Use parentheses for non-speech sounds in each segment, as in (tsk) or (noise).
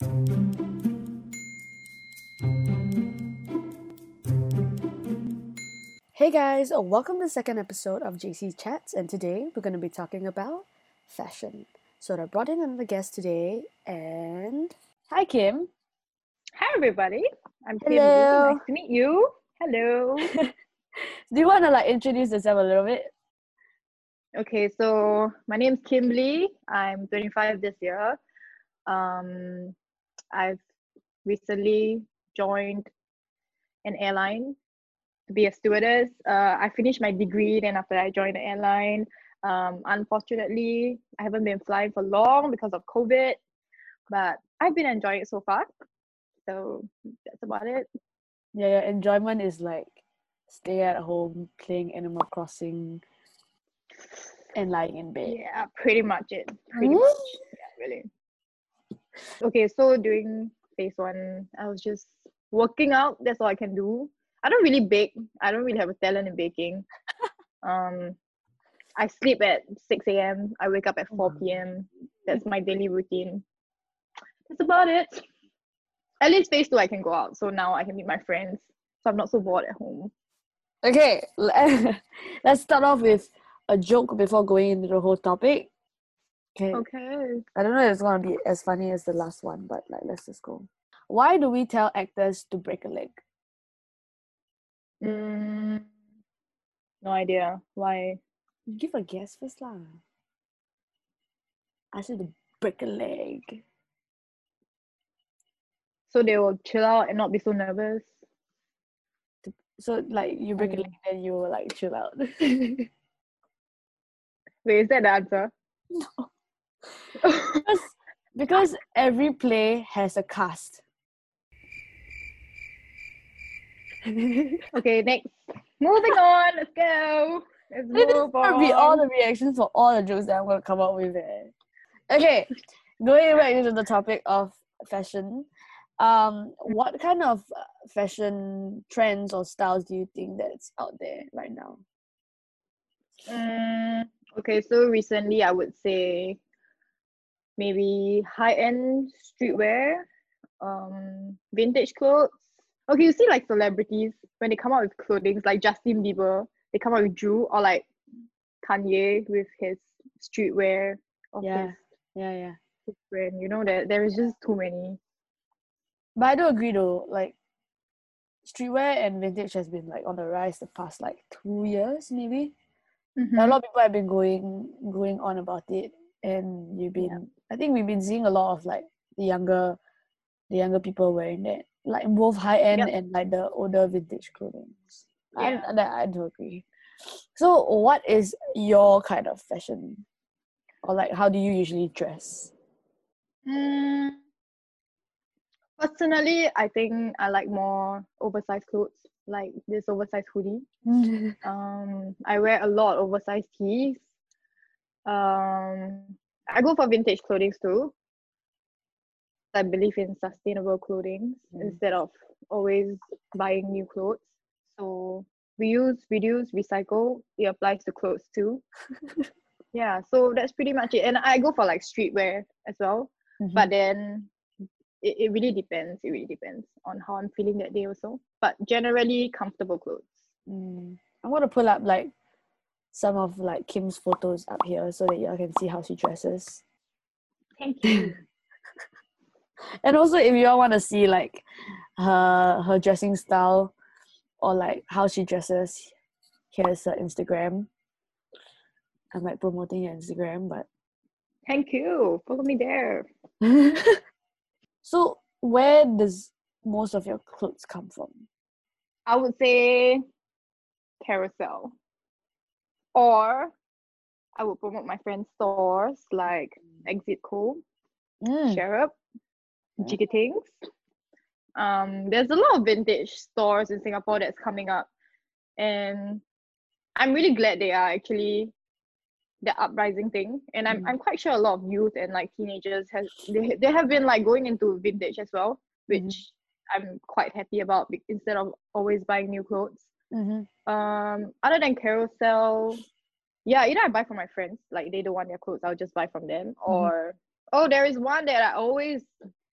Hey guys, welcome to the second episode of JC Chats, and today we're going to be talking about fashion. So I brought in another guest today, and hi Kim. Hi everybody. I'm Kim. Hello. Nice to meet you. Hello. (laughs) Do you want to like introduce yourself a little bit? okay, so my name's Kimberly. I'm 25 this year. Um, I've recently joined an airline to be a stewardess. Uh, I finished my degree, then after I joined the airline. Um, unfortunately, I haven't been flying for long because of COVID, but I've been enjoying it so far. So that's about it. Yeah, your enjoyment is like stay at home, playing Animal Crossing, and lying in bed. Yeah, pretty much it. Pretty much. Yeah, really. Okay, so during phase one, I was just working out. That's all I can do. I don't really bake. I don't really have a talent in baking. (laughs) um, I sleep at 6 a.m. I wake up at 4 p.m. That's my daily routine. That's about it. At least phase two, I can go out. So now I can meet my friends. So I'm not so bored at home. Okay, (laughs) let's start off with a joke before going into the whole topic. Okay. Okay. I don't know if it's gonna be as funny as the last one, but like let's just go. Why do we tell actors to break a leg? Mm, no idea. Why? Give a guess first lah. I said to break a leg. So they will chill out and not be so nervous. So like you break a Mm. leg and you will like chill out. (laughs) Wait, is that the answer? Because, because every play has a cast. okay, next. Moving on. Let's go. Let's This is move gonna be all the reactions for all the jokes that I'm gonna come up with. eh. Okay, going back into the topic of fashion. Um, what kind of uh, fashion trends or styles do you think that's out there right now? Mm, okay, so recently I would say maybe high-end streetwear, um, vintage clothes. Okay, you see like celebrities when they come out with clothing, like Justin Bieber, they come out with Drew or like Kanye with his streetwear of Yeah. his, Yeah, yeah. his brand. You know that there is just too many. But I do agree though, like streetwear and vintage has been like on the rise the past like two years maybe. Mm-hmm. a lot of people have been going going on about it and you've been i think we've been seeing a lot of like the younger the younger people wearing that like both high end Yep. and like the older vintage clothing Yeah. I, that I do agree so what is your kind of fashion or like how do you usually dress Mm, personally, I think I like more oversized clothes, like this oversized hoodie. (laughs) Um, I wear a lot of oversized tees. Um, I go for vintage clothing too. I believe in sustainable clothing Mm. instead of always buying new clothes. So reuse, reduce, recycle. It applies to clothes too. (laughs) yeah, so that's pretty much it. And I go for like streetwear as well Mhm. but then it, it really depends it really depends on how i'm feeling that day also but generally comfortable clothes Mm. i'm gonna pull up like some of like kim's photos up here so that y'all can see how she dresses. Thank you. (laughs) And also if you all want to see like her her dressing style or like how she dresses here's her instagram. I'm like promoting your instagram but thank you. Follow me there. (laughs) So where does most of your clothes come from? I would say carousel or i would promote my friends stores like exit co Mm, Yeah. Jigatings. Um, there's a lot of vintage stores in Singapore that's coming up, and I'm really glad they are actually the uprising thing. And I'm Mm. I'm quite sure a lot of youth and like teenagers has they they have been like going into vintage as well, which Mhm. I'm quite happy about instead of always buying new clothes. Mhm. Um, other than Carousel, yeah, either I buy from my friends, like they don't want their clothes, I'll just buy from them. Or oh, there is one that I always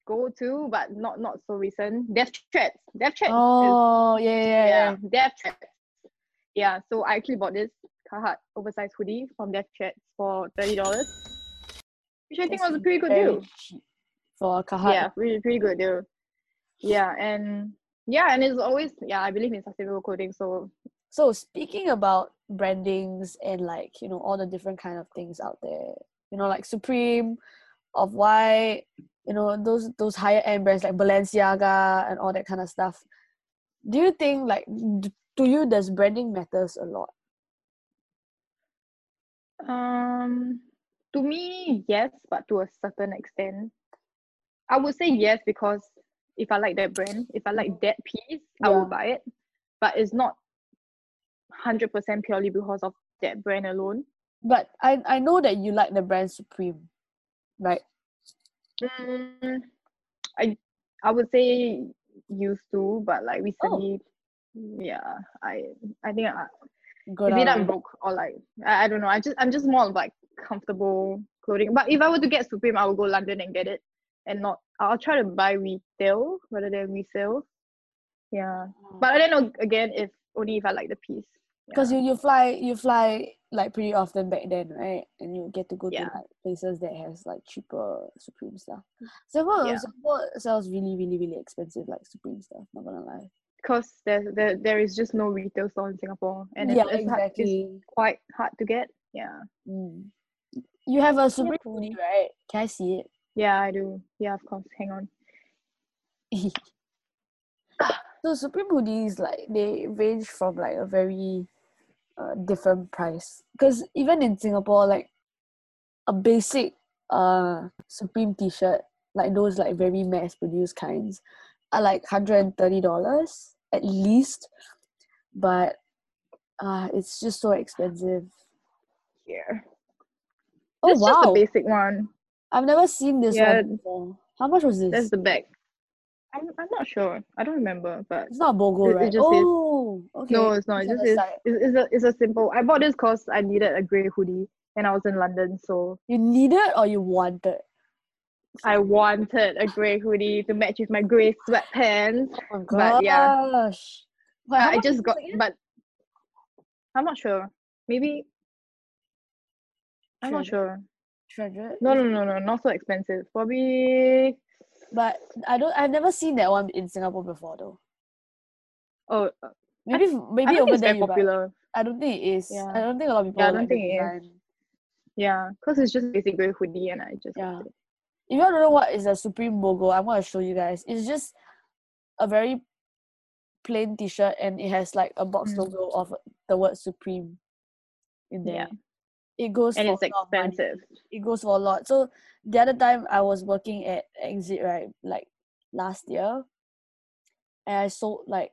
go to, but not not so recent. Death Threats. Death Threats. is- Oh yeah, yeah, yeah. yeah, Death Threats. Yeah, so I actually bought this Carhartt oversized hoodie from Death Threats for thirty dollars, which I think was a pretty good deal. for Carhartt. Yeah, really pretty good deal. Yeah, and yeah, and it's always yeah. I believe in sustainable clothing, so So speaking about brandings and like you know all the different kind of things out there, you know like Supreme, Off-White, you know those those higher end brands like Balenciaga and all that kind of stuff. Do you think like to you does branding matters a lot? Um, to me, yes, but to a certain extent. I would say yes because if I like that brand, if I like that piece, I will buy it. But it's not hundred percent purely because of that brand alone. But I I know that you like the brand Supreme, right? Mm, I I would say used to, but like recently, yeah, I I think I, Good is it on I'm broke or like I, I don't know. I just I'm just more of like comfortable clothing. But if I were to get Supreme, I would go London and get it, and not. I'll try to buy retail rather than resale. Yeah, but then ag- again, if only if I like the piece. because you, you fly you fly like pretty often back then right and you get to go Yeah. to like places that has like cheaper supreme stuff singapore, Yeah. singapore sells really really really expensive like supreme stuff not gonna lie Because there, there there is just no retail store in Singapore, and it's, yeah it's, hard, it's exactly quite hard to get. Yeah, mm. you have a supreme hoodie right can i see it yeah, I do. Yeah, of course. Hang on. (laughs) so supreme hoodies like they range from like a very uh, different price because even in singapore like a basic uh supreme t-shirt like those like very mass produced kinds are like $130 at least but uh it's just so expensive Here. oh This is just wow the basic one. I've never seen this Yeah, one before how much was this That's the back. I'm, I'm not sure. I don't remember, but it's not bogo it- it right is- oh okay no, it's not. It's It just is. It's, it's a it's a simple. I bought this because I needed a grey hoodie and I was in London, so you needed or you wanted I wanted a grey hoodie to match with my grey sweatpants. oh my But yeah. gosh how I just got, again? but I'm not sure. Maybe I'm not sure. 300 No, no, no, no, not so expensive. Probably. But I don't. I've never seen that one in Singapore before, though. Oh, uh, Maybe I maybe don't over there popular. I don't think it is. Yeah. I don't think a lot of people. Yeah, I don't think it is. Yeah, because it's just basic grey hoodie, and I just Yeah. If you don't know what is a Supreme logo, I'm gonna show you guys. It's just a very plain T-shirt, and it has like a box Mm. logo of the word Supreme in there. Yeah. It goes and for it's a lot of money. expensive. it goes for a lot. So the other time I was working at Exit, right, like last year, and I sold like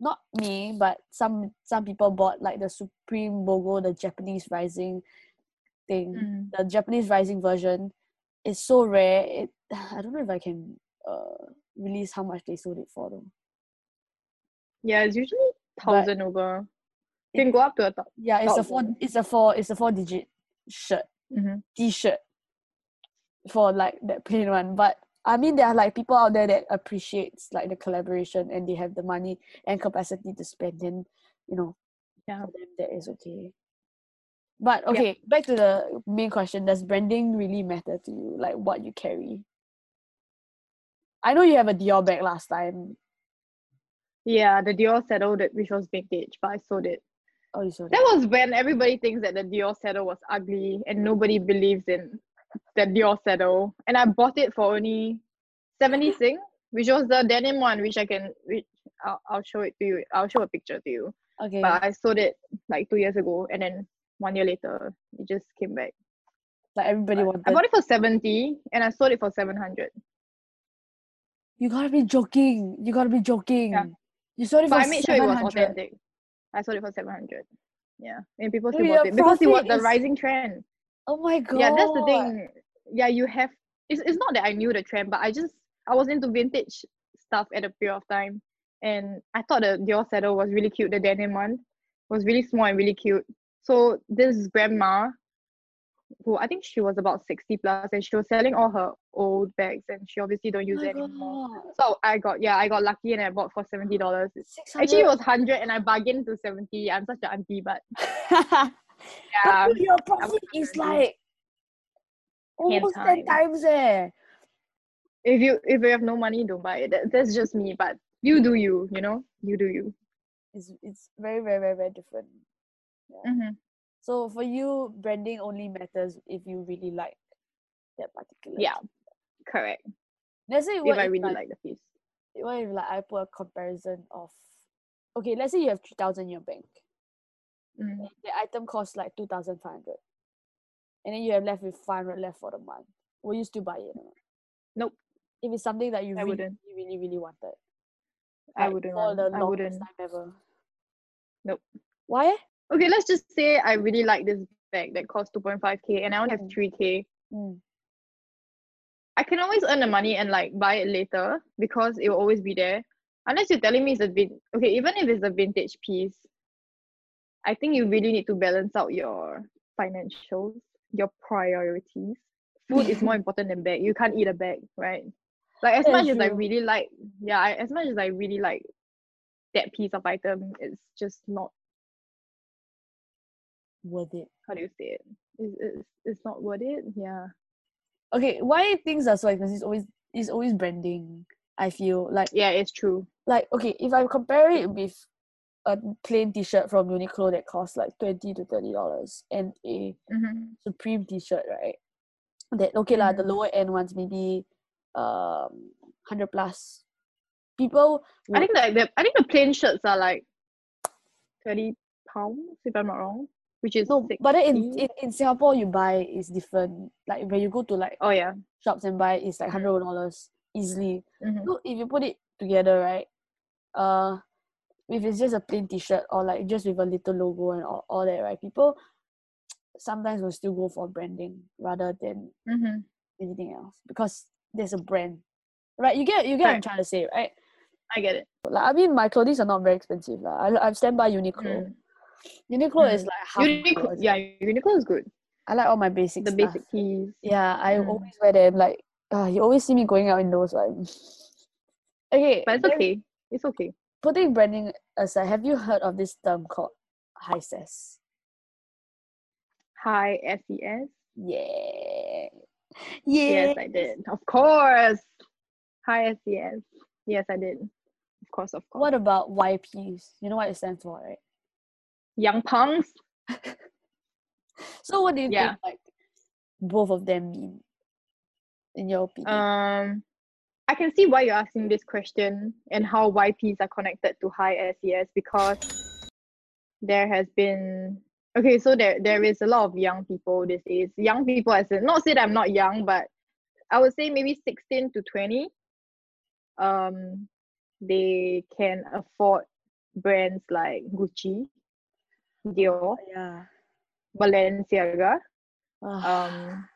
not me, but some some people bought like the Supreme logo, the Japanese Rising thing, Mm. the Japanese Rising version. It's so rare. It (sighs) I don't know if I can uh release how much they sold it for though. Yeah, it's usually But thousand over. It- Can go up to a top. Yeah, it's a four. Thousand. It's a four. It's a four digit shirt. Mm-hmm. t-shirt for like that plain one but i mean there are like people out there that appreciates like the collaboration and they have the money and capacity to spend and you know Yeah. for them that is okay but Yeah. okay back to the main question does branding really matter to you like what you carry i know you have a dior bag last time Yeah, the Dior saddle that which was vintage, but I sold it. Oh you saw That was when everybody thinks that the Dior saddle was ugly and nobody believes in the Dior saddle. And I bought it for only 70 Sing, which was the denim one, which I can which I'll, I'll show it to you. I'll show a picture to you. okay But I sold it like two years ago and then one year later it just came back. like everybody wanted I bought it for 70 and I sold it for 700. you gotta be joking you gotta be joking Yeah. you sold it But for I made sure it was 700. authentic. I sold it for 700. Yeah. And people still bought it because it was the is- rising trend. oh my god yeah that's the thing yeah you have it's, it's not that i knew the trend but i just i was into vintage stuff at a period of time and i thought the dior saddle was really cute the denim one was really small and really cute so this grandma who I think she was about 60 plus and she was selling all her old bags and she obviously don't use Oh it anymore. God. So I got yeah, I got lucky and I bought for $70. Actually it was 100 and I bargained to 70. I'm such an auntie, but (laughs) But yeah. dude, your profit is like almost 10 times. times eh. If you if you have no money, don't buy it. That, that's just me. But you do you, you know? You do you. It's, it's very, very, very, very different. Mm-hmm. So for you, branding only matters if you really like that particular. Yeah. Correct. Let's say If what I if, really like, like the piece. what if like I put a comparison of okay, let's say you have three thousand in your bank. Mm. The item costs like two thousand five hundred. And then you have left with five hundred left for the month. Will you still buy it? Nope. If it's something that you I really, wouldn't. really, really, wanted. I wouldn't For the I longest wouldn't. time ever. Nope. Why? Okay, let's just say I really like this bag that costs 2.5k and I only have Mm. 3k. Mm. I can always earn the money and like buy it later because it will always be there. Unless you're telling me it's a vin okay, even if it's a vintage piece, I think you really need to balance out your financials, your priorities. Food is more (laughs) important than bag. You can't eat a bag, right? Like as much as I really like, yeah, I, as much as I really like that piece of item, it's just not Worth it. how do you say it? It's, it's, it's not worth it. Yeah. Okay, why things are so expensive is always is always branding. I feel like Yeah, it's true. like okay, if I compare it with a plain T-shirt from Uniqlo that costs like twenty to thirty dollars and a Mm-hmm. Supreme T-shirt, right? That okay lah, the Mhm. lower end ones maybe um hundred plus. People, I think like the I think the plain shirts are like thirty pounds if I'm not wrong, which is no, but then in, in in Singapore you buy is different. Like when you go to like oh yeah. shops and buy, it's like hundred dollars easily. Mm-hmm. So if you put it together, right? Uh, if it's just a plain T-shirt or like just with a little logo and all, all that, right? People (tsk) sometimes will still go for branding rather than Mm-hmm. anything else because there's a brand, right? You get you get what I'm trying to say, right? I get it. Like I mean, my clothes are not very expensive, lah. I I stand by Uniqlo. Mm. Uniqlo is Mm. like half. Uniqlo, yeah, Uniqlo is good. I like all my basic The stuff. basic tees. Yeah, I Mm. always wear them. Like, uh, you always see me going out in those. Like, (laughs) okay, But it's then okay. It's okay. Putting branding aside, have you heard of this term called high SES? High SES. Yeah, yeah. Yes, I did. Of course. High SES. Yes, I did. Of course, of course. What about YPs? You know what it stands for, right? Young punks? (laughs) So, what do you Yeah. think like both of them mean, in your opinion? Um, I can see why you're asking this question and how YPs are connected to high SES because there has been okay, so there there is a lot of young people these days. Young people as in not say that I'm not young, but I would say maybe 16 to 20. Um they can afford brands like Gucci, Dior, yeah. Balenciaga. Um, Um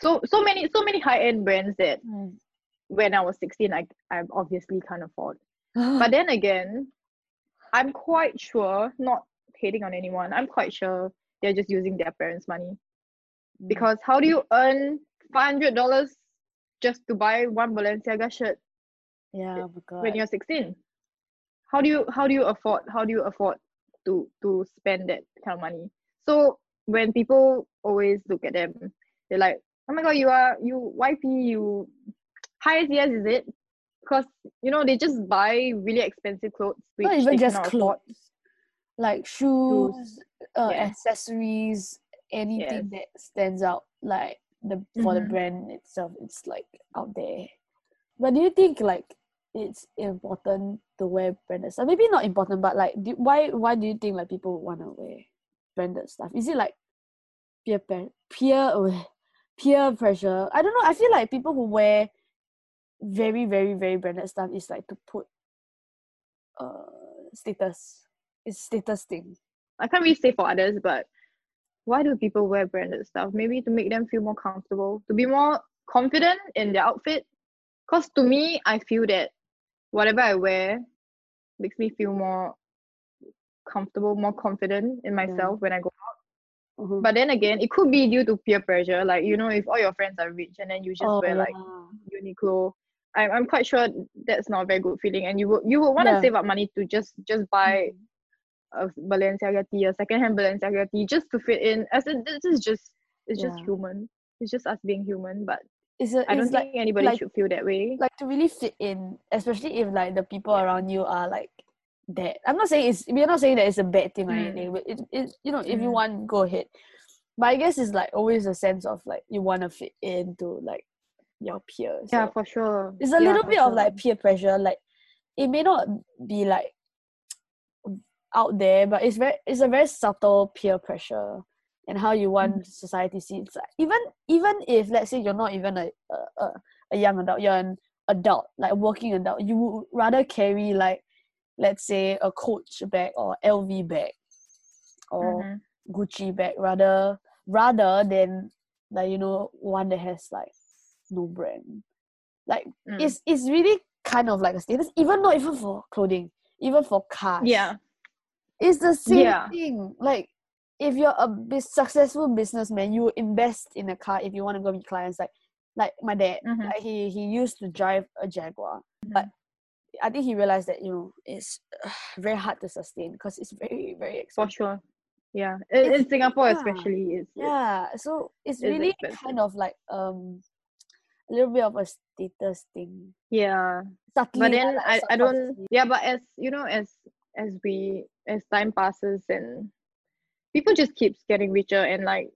so so many so many high-end brands that when I was 16, I, I obviously can't afford. But then again, I'm quite sure, not hating on anyone, I'm quite sure they're just using their parents' money. Because how do you earn $500 just to buy one Balenciaga shirt yeah, oh when you're 16? How do you how do you afford how do you afford to to spend that kind of money? So when people always look at them, they're like, oh my god, you are you YP, you high SES is it? Because you know they just buy really expensive clothes, not even just clothes, afford. like shoes, uh, yeah. accessories, anything that stands out, like the for the Mhm. brand itself, it's like out there. But do you think like it's important to wear branded stuff? Maybe not important, but like, do, why why do you think like people want to wear branded stuff? Is it like peer peer uh, peer pressure? I don't know. I feel like people who wear very very very branded stuff is like to put uh status. It's status thing. I can't really say for others, but why do people wear branded stuff? Maybe to make them feel more comfortable, to be more confident in their outfit. Because to me, I feel that whatever I wear makes me feel more comfortable, more confident in myself when I go out. Mhm. But then again, it could be due to peer pressure. Like, you know, if all your friends are rich and then you just wear like Oh, yeah. Uniqlo, I'm I'm quite sure that's not a very good feeling. And you would you would want to Yeah. save up money to just just buy Mhm. a Balenciaga tee, a secondhand Balenciaga tee, just to fit in. As in, this is just it's just Yeah. human. It's just us being human. But It's a, I don't it's like think anybody like- should feel that way. like to really fit in, especially if like the people Yeah. around you are like that. I'm not saying it's we're not saying that it's a bad thing or Mm. anything, but it, it you know, if you Mm. want, go ahead. But I guess it's like always a sense of like you wanna fit into like your peers. yeah, or- for sure. it's a Yeah, little bit of like peer pressure. Like it may not be like out there, but it's very it's a very subtle peer pressure and how you want Mm. society sees like even even if let's say you're not even a a, a, young adult, you're an adult, like working adult, you would rather carry like let's say a coach bag or LV bag or Mhm. Gucci bag rather rather than like you know one that has like no brand. Like Mm. it's it's really kind of like a status, even not even for clothing, even for cars. yeah. It's the same Yeah. thing. Like if you're a bus- successful businessman, you invest in a car if you want to go meet clients. Like like my dad, Mhm. like he he used to drive a Jaguar, but I think he realized that you know it's (sighs) very hard to sustain because it's very very expensive. for sure. Yeah, in, in Singapore yeah. especially, it's, it's Yeah, so it's it's really expensive. kind of like um a little bit of a status thing. yeah. Subtly, But then like I, I don't yeah, but as you know, as as we as time passes and people just keeps getting richer and like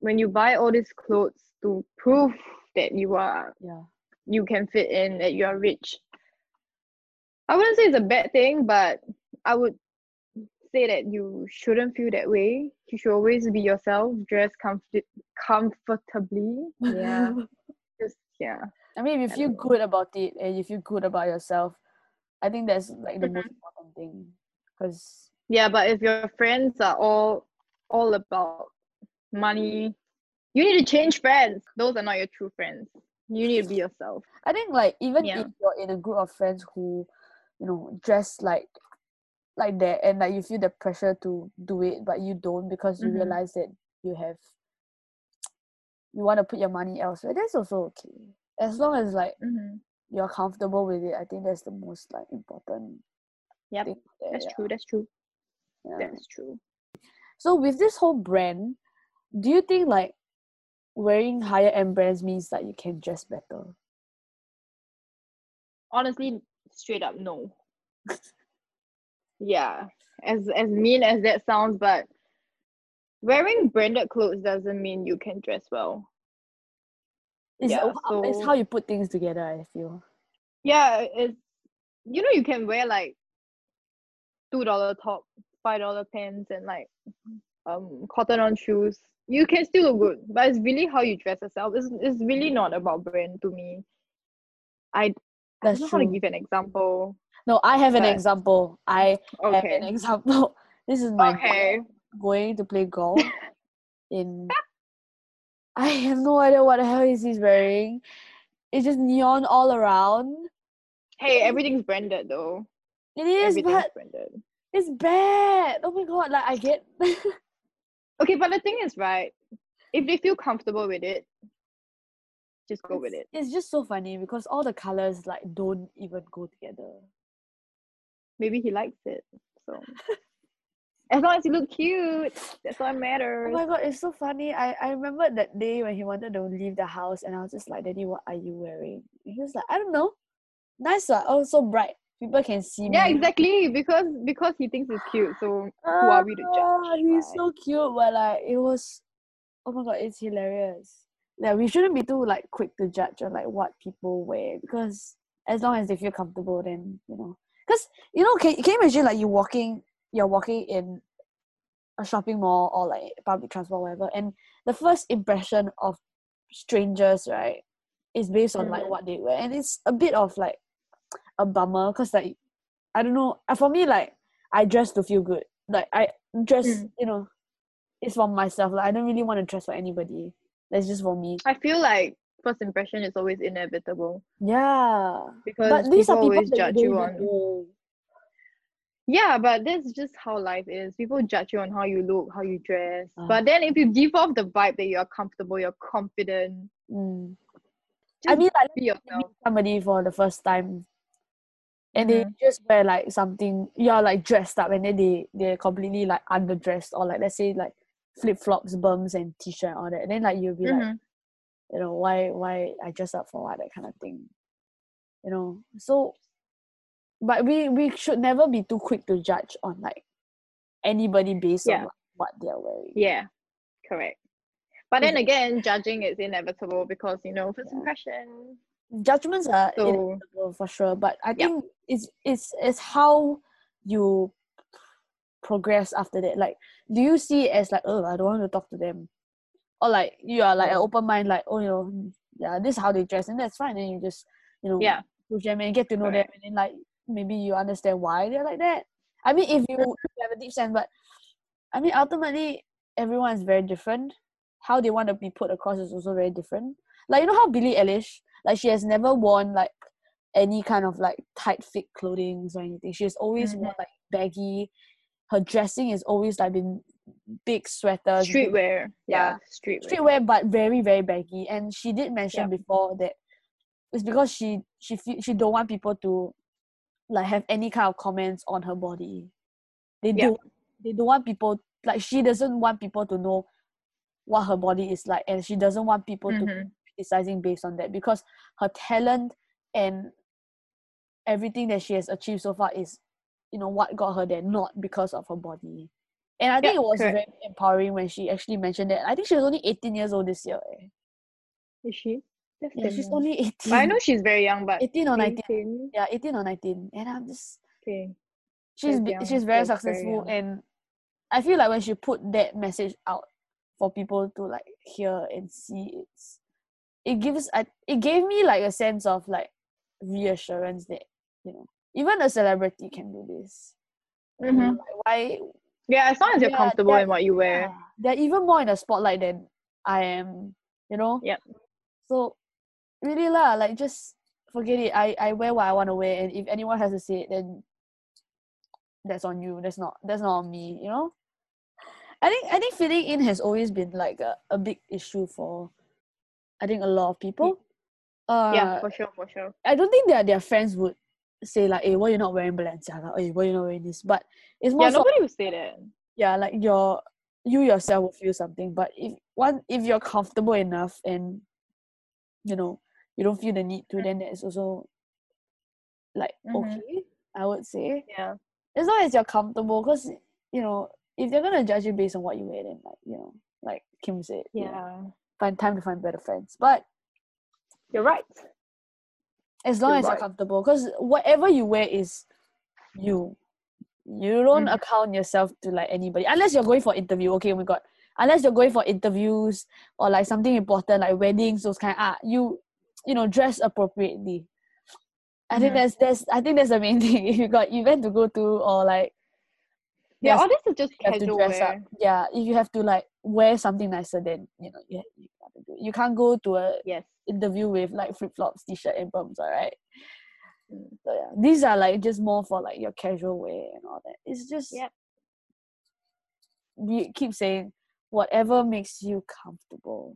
when you buy all these clothes to prove that you are Yeah. you can fit in, that you are rich. I wouldn't say it's a bad thing, but I would say that you shouldn't feel that way. You should always be yourself, dress comfort comfortably. Yeah. (laughs) just yeah. I mean, if you feel good about it and you feel good about yourself, I think that's like the most Mm-hmm. important thing. Because Yeah, but if your friends are all all about money, you need to change friends. Those are not your true friends. You need to be yourself. I think like even Yeah. if you're in a group of friends who, you know, dress like like that and like you feel the pressure to do it but you don't because you Mhm. realize that you have you want to put your money elsewhere, that's also okay. As long as like Mm-hmm. you're comfortable with it, I think that's the most like important Yep, thing. there, that's yeah, true. That's true. That's true. So with this whole brand, do you think like wearing higher end brands means that you can dress better? Honestly, straight up no. yeah, as as mean as that sounds, but wearing branded clothes doesn't mean you can dress well. It's, Yeah, how- it's how you put things together, I feel. Yeah, it's you know you can wear like two dollar top, five dollar pants, and like um cotton on shoes. You can still look good, but it's really how you dress yourself. It's it's really not about brand to me. I I That's don't know how to give an example. No, I have an example. I have an example. (laughs) This is my Okay. going to play golf (laughs) in I have no idea what the hell is he's wearing. It's just neon all around. Hey, everything's branded though. It is, but branded. It's bad. Oh my god, like I get (laughs) Okay, but the thing is, right? If they feel comfortable with it, just go with it. It's just so funny because all the colors like don't even go together. Maybe he likes it. So (laughs) as long as you look cute, that's what matters. Oh my god, it's so funny. I, I remember that day when he wanted to leave the house and I was just like, Daddy, what are you wearing? And he was like, I don't know. Nice one. Oh, so bright. People can see Yeah, exactly. Because because he thinks it's cute. So who are we to Ah, judge? He's right? so cute, but like it was oh my god, it's hilarious. Yeah, we shouldn't be too like quick to judge on like what people wear because as long as they feel comfortable then you know. Because you know, can, can you imagine like you walking you're walking in a shopping mall or like public transport, whatever, and the first impression of strangers, right, is based on like Mhm. what they wear. And it's a bit of like a bummer because like I don't know. uh, For me, like I dress to feel good. Like I dress, Mm. you know, it's for myself. Like I don't really want to dress for anybody. That's just for me. I feel like first impression is always inevitable Yeah. because But these people are people always judge you on. know. Yeah, but that's just how life is. People judge you on how you look, how you dress. Ah. But then if you give off the vibe that you're comfortable, you're confident, Mm. just I mean, like be you yourself. somebody for the first time, and they Mhm. just wear like something. You're like dressed up, and then they they're completely like underdressed, or like let's say like flip flops, bums, and t shirt, all that. And then like you'll be like, Mhm. you know, why why I dress up for what that kind of thing, you know. So, but we we should never be too quick to judge on like anybody based Yeah. on like, what they're wearing. Yeah, correct. But then again, judging is inevitable because you know first impression. Judgments are So inevitable for sure, but I Yeah. think it's it's it's how you progress after that. Like, do you see it as like, oh, I don't want to talk to them, or like you are like an open mind, like, oh, you know, mm, yeah, this is how they dress, and that's fine, and you just you know, yeah, push them and get to know them, and then like maybe you understand why they're like that. I mean, if you have a deep sense, but I mean, ultimately, everyone is very different. How they want to be put across is also very different. Like you know how Billie Eilish, like she has never worn like any kind of like tight fit clothing or anything. She has always mm-hmm. worn like baggy. Her dressing is always like been big sweaters, streetwear. Yeah, yeah, streetwear. streetwear, but very very baggy. And she did mention before that it's because she she she don't want people to like have any kind of comments on her body. They Yeah. do they don't want people like she doesn't want people to know what her body is like, and she doesn't want people to mm-hmm. Criticizing based on that because her talent and everything that she has achieved so far is you know what got her there not because of her body and i think Yeah, it was correct. very empowering when she actually mentioned that i think she was only 18 years old this year eh. Is she? That's yeah she's only 18 But I know she's very young, but 18 or 19 18. yeah 18 or 19 and i'm just Okay. she's That's young, she's very very successful young. and i feel like when she put that message out for people to like hear and see it's it gives I, it gave me like a sense of like reassurance that you know even a celebrity can do this Mhm. like why Yeah, as long as you're Yeah, comfortable in what you wear. yeah, they're even more in the spotlight than i am you know Yep. so really lah like just forget it i i wear what i want to wear and if anyone has to say it then that's on you that's not that's not on me you know i think i think fitting in has always been like a, a big issue for i think a lot of people uh yeah, for sure, for sure. i don't think that their friends would say like hey why you not wearing balenciaga hey why you not wearing this but it's more Yeah, so nobody would say that. yeah like your you yourself will feel something but if one if you're comfortable enough and you know you don't feel the need to then that's also like Mhm. okay i would say Yeah. as long as you're comfortable because you know if they're gonna judge you based on what you wear then like you know like kim said you know, Yeah. Find time to find better friends but You're right. as long You're as you're comfortable because whatever you wear is you you don't Mhm. account yourself to like anybody unless you're going for interview okay oh my god unless you're going for interviews or like something important like weddings those kind ah you you know dress appropriately i think Mhm. that's that's i think that's the main (laughs) thing if you got event to go to or like Yeah, all this is just casual wear. up yeah if you have to like wear something nicer then you know you, you, have to do it. you can't go to a Yes. interview with like flip-flops t-shirt and bumps all right Mm. so yeah these are like just more for like your casual wear and all that it's just yeah. we keep saying whatever makes you comfortable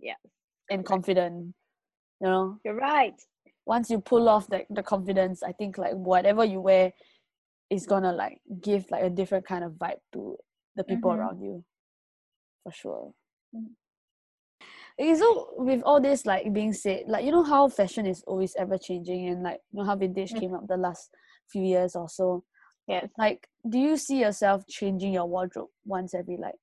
Yeah. and confident you know You're right. once you pull off the, the confidence i think like whatever you wear is gonna like give like a different kind of vibe to the people Mhm. around you for sure Mm. okay so with all this like being said like you know how fashion is always ever changing and like you know how vintage Mm. came up the last few years or so Yes. like do you see yourself changing your wardrobe once every like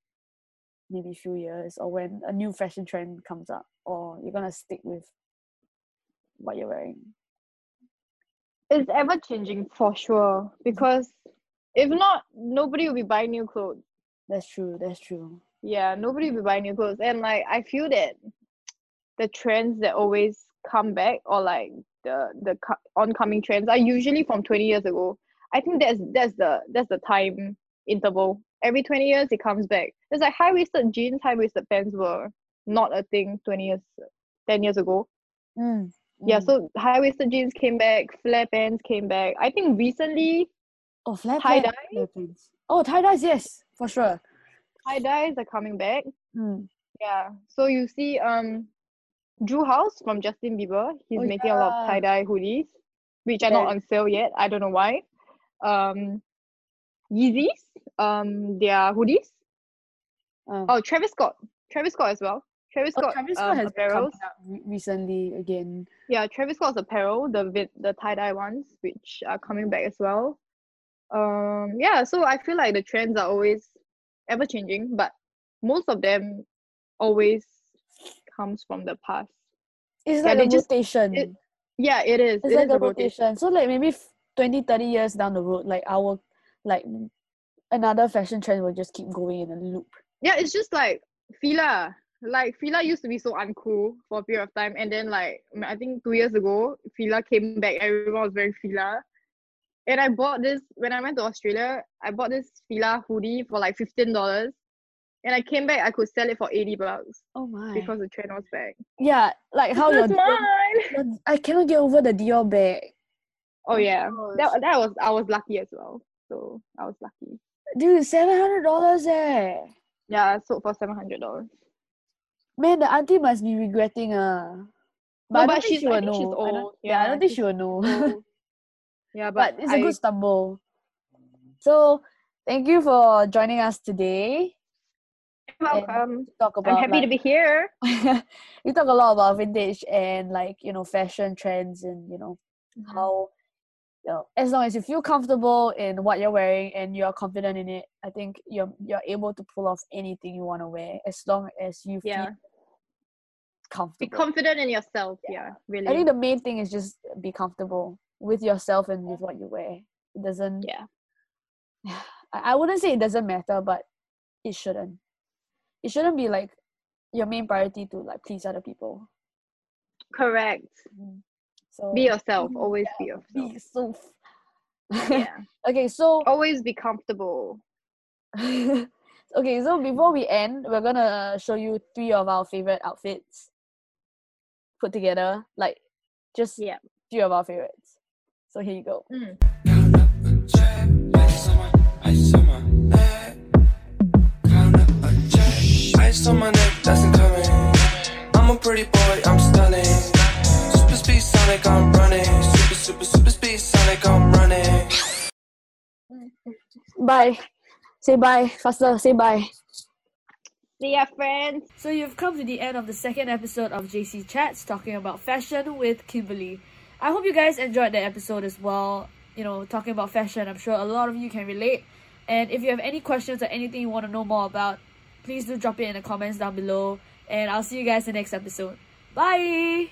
maybe few years or when a new fashion trend comes up or you're gonna stick with what you're wearing It's ever changing for sure because if not, nobody will be buying new clothes. that's true that's true Yeah, nobody will be buying new clothes. And like I feel that the trends that always come back or like the the oncoming trends are usually from 20 years ago. I think that's that's the that's the time interval. Every 20 years it comes back. It's like high waisted jeans, high waisted pants were not a thing 20 years 10 years ago. Mm, Yeah, mm. so high waisted jeans came back, flare pants came back. I think recently Oh, flat Tie dye? pants. Oh, tie dyes, yes, for sure. Tie dyes are coming back. Mm. Yeah. So you see, um, Drew House from Justin Bieber. He's Oh, making a lot of tie dye hoodies, which are not on sale yet. I don't know why. Um, Yeezys. Um, their hoodies. Uh, Oh, Travis Scott. Travis Scott as well. Travis oh, Scott. Travis Scott um, has been apparels. coming out re- recently again. Yeah, Travis Scott's apparel, the vid, the tie dye ones, which are coming back as well. Um, yeah, so I feel like the trends are always ever changing, but most of them always comes from the past. It's Yeah, like a just- rotation. it- Yeah, it is. it's it like is a rotation. rotation. So like maybe f- 20, 30 years down the road, like our like another fashion trend will just keep going in a loop. Yeah, it's just like Fila. Like Fila used to be so uncool for a period of time, and then like I think two years ago, Fila came back. Everyone was wearing Fila, and I bought this when I went to Australia. I bought this Fila hoodie for like fifteen dollars, and I came back. I could sell it for eighty bucks Oh my. because the trend was back. yeah, like how your, your, I cannot get over the Dior bag. Oh yeah, gosh. that that was I was lucky as well. So I was lucky. Dude, seven hundred dollars eh. Yeah, I sold for seven hundred dollars. Man, the auntie must be regretting uh. But No, but she's- she will think she's know. I old. yeah, I don't think she will know. (laughs) Yeah, but, but it's a I- good stumble. So thank you for joining us today. welcome. Talk about I'm happy to be here. (laughs) we talk a lot about vintage and like you know fashion trends and you know Mm-hmm. how you know as long as you feel comfortable in what you're wearing and you're confident in it i think you're you're able to pull off anything you want to wear as long as you Yeah. feel Be confident in yourself. Yeah, really. i think the main thing is just be comfortable with yourself and with what you wear it doesn't yeah. (sighs) I, wouldn't say it doesn't matter but it shouldn't it shouldn't be like your main priority to like please other people Correct. Mm-hmm. so Be yourself. Always be yourself. be so Yeah. (laughs) okay so Always be comfortable. (laughs) okay, so before we end, we're gonna show you three of our favorite outfits put together, like just Yeah. few of our favorites. So here you go. Mm. Count up a check, ice on my, ice on my neck. Count up a check, ice on my neck, that's incoming. I'm a pretty boy, I'm stunning. Super speed Sonic, I'm running. Super, super, super speed Sonic, I'm running. Bye. Say bye. Faster. Say bye. See ya, friends. So you've come to the end of the second episode of JC Chats talking about fashion with Kimberly. I hope you guys enjoyed that episode as well. You know, talking about fashion, I'm sure a lot of you can relate. And if you have any questions or anything you want to know more about, please do drop it in the comments down below. And I'll see you guys in the next episode. Bye!